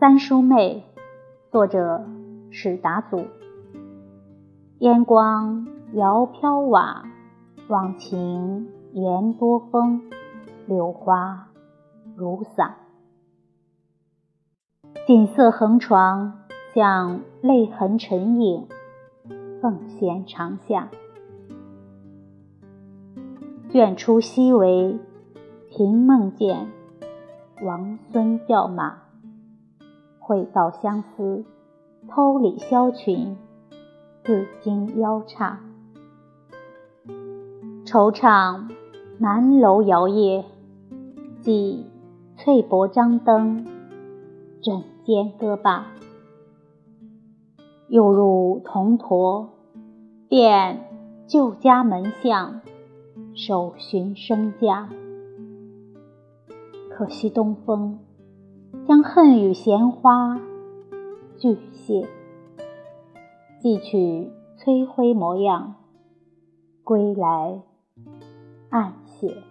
三叔妹，作者史达祖。烟光摇飘瓦，忘情言多风，柳花如伞。锦瑟横床，像泪痕沉影，凤衔长下。卷出西帷，凭梦见王孙叫马。会道相思，偷理萧裙，自惊腰叉。惆怅南楼摇曳，寄翠柏张灯，枕间歌罢。又入铜驼，便旧家门巷，守寻生家。可惜东风。将恨与闲花俱谢，寄取催灰模样，归来暗写。